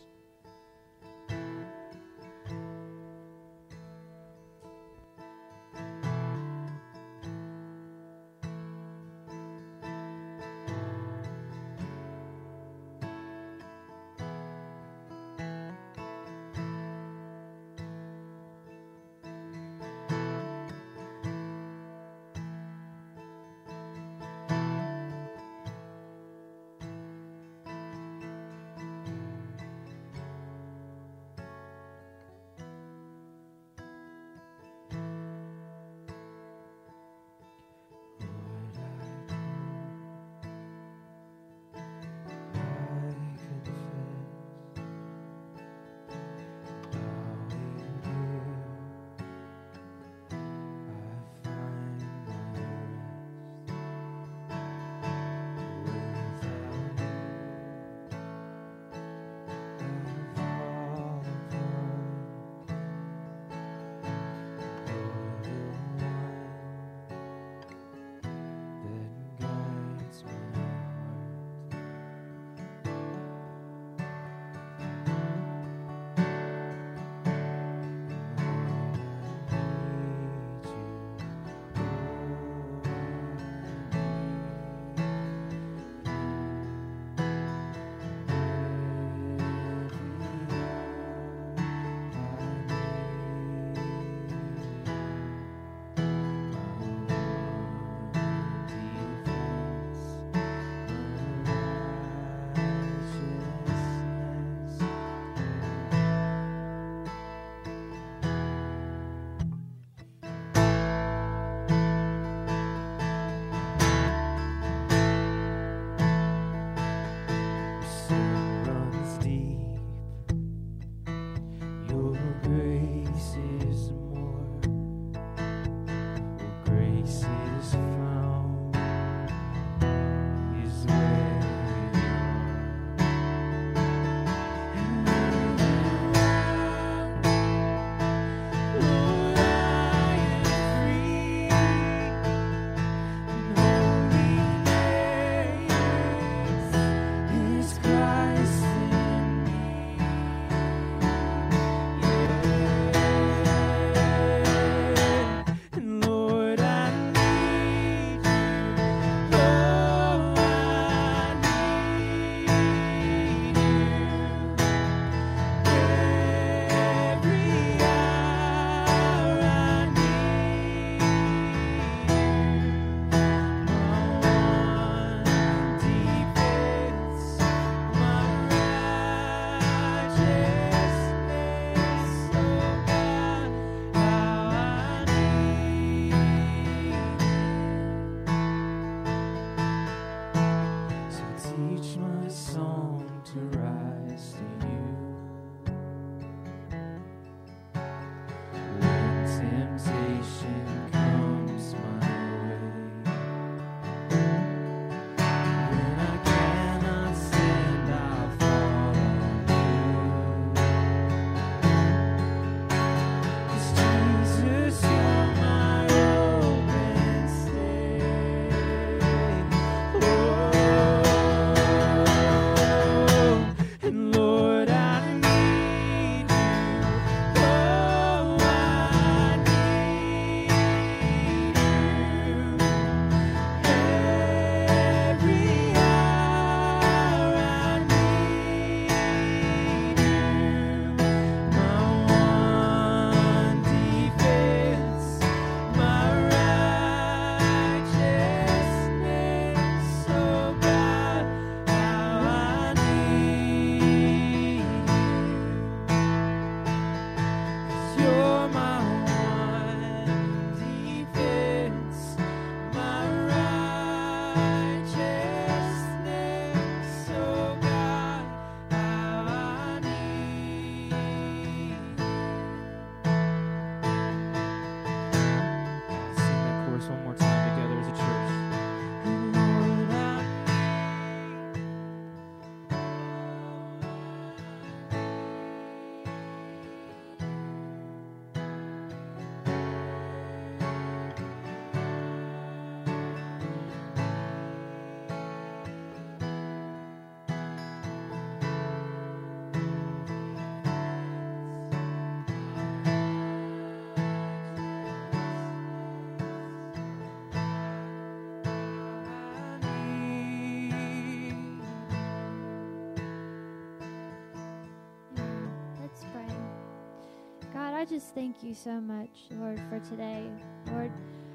Just thank you so much, Lord, for today. Lord,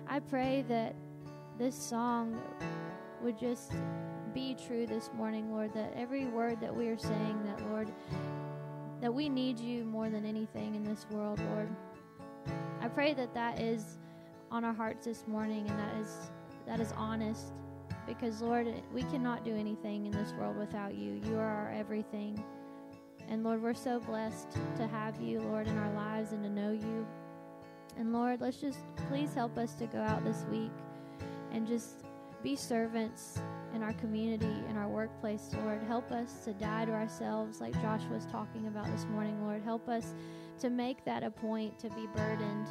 I pray that this song would just be true this morning, Lord, that every word that we are saying, that, Lord, that we need you more than anything in this world, Lord. I pray that that is on our hearts this morning and that is that is honest because Lord, we cannot do anything in this world without you. You are our everything. And Lord, we're so blessed to have you, Lord, in our lives and to know you. And Lord, let's just please help us to go out this week and just be servants in our community, in our workplace, Lord. Help us to die to ourselves, like Josh was talking about this morning, Lord. Help us to make that a point to be burdened,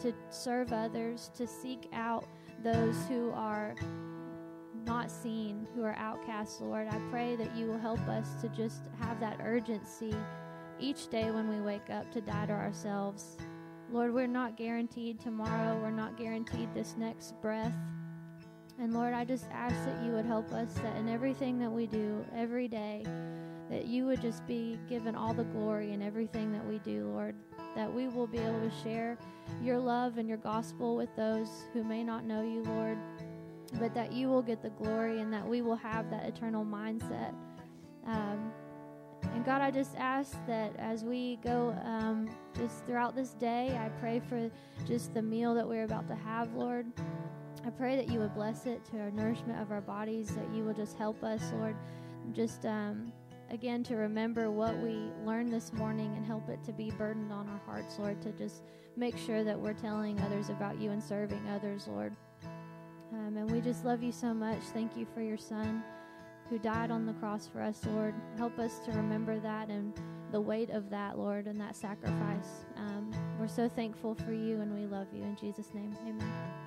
to serve others, to seek out those who are not seen, who are outcasts, Lord. I pray that you will help us to just have that urgency each day when we wake up to die to ourselves. Lord, we're not guaranteed tomorrow, we're not guaranteed this next breath. And Lord, I just ask that you would help us that in everything that we do every day, that you would just be given all the glory in everything that we do, Lord. That we will be able to share your love and your gospel with those who may not know you, Lord. But that you will get the glory and that we will have that eternal mindset. Um, and God, I just ask that as we go um, just throughout this day, I pray for just the meal that we're about to have, Lord. I pray that you would bless it to our nourishment of our bodies, that you will just help us, Lord, just um, again to remember what we learned this morning and help it to be burdened on our hearts, Lord, to just make sure that we're telling others about you and serving others, Lord. Um, and we just love you so much. Thank you for your son who died on the cross for us, Lord. Help us to remember that and the weight of that, Lord, and that sacrifice. Um, we're so thankful for you and we love you. In Jesus' name, amen.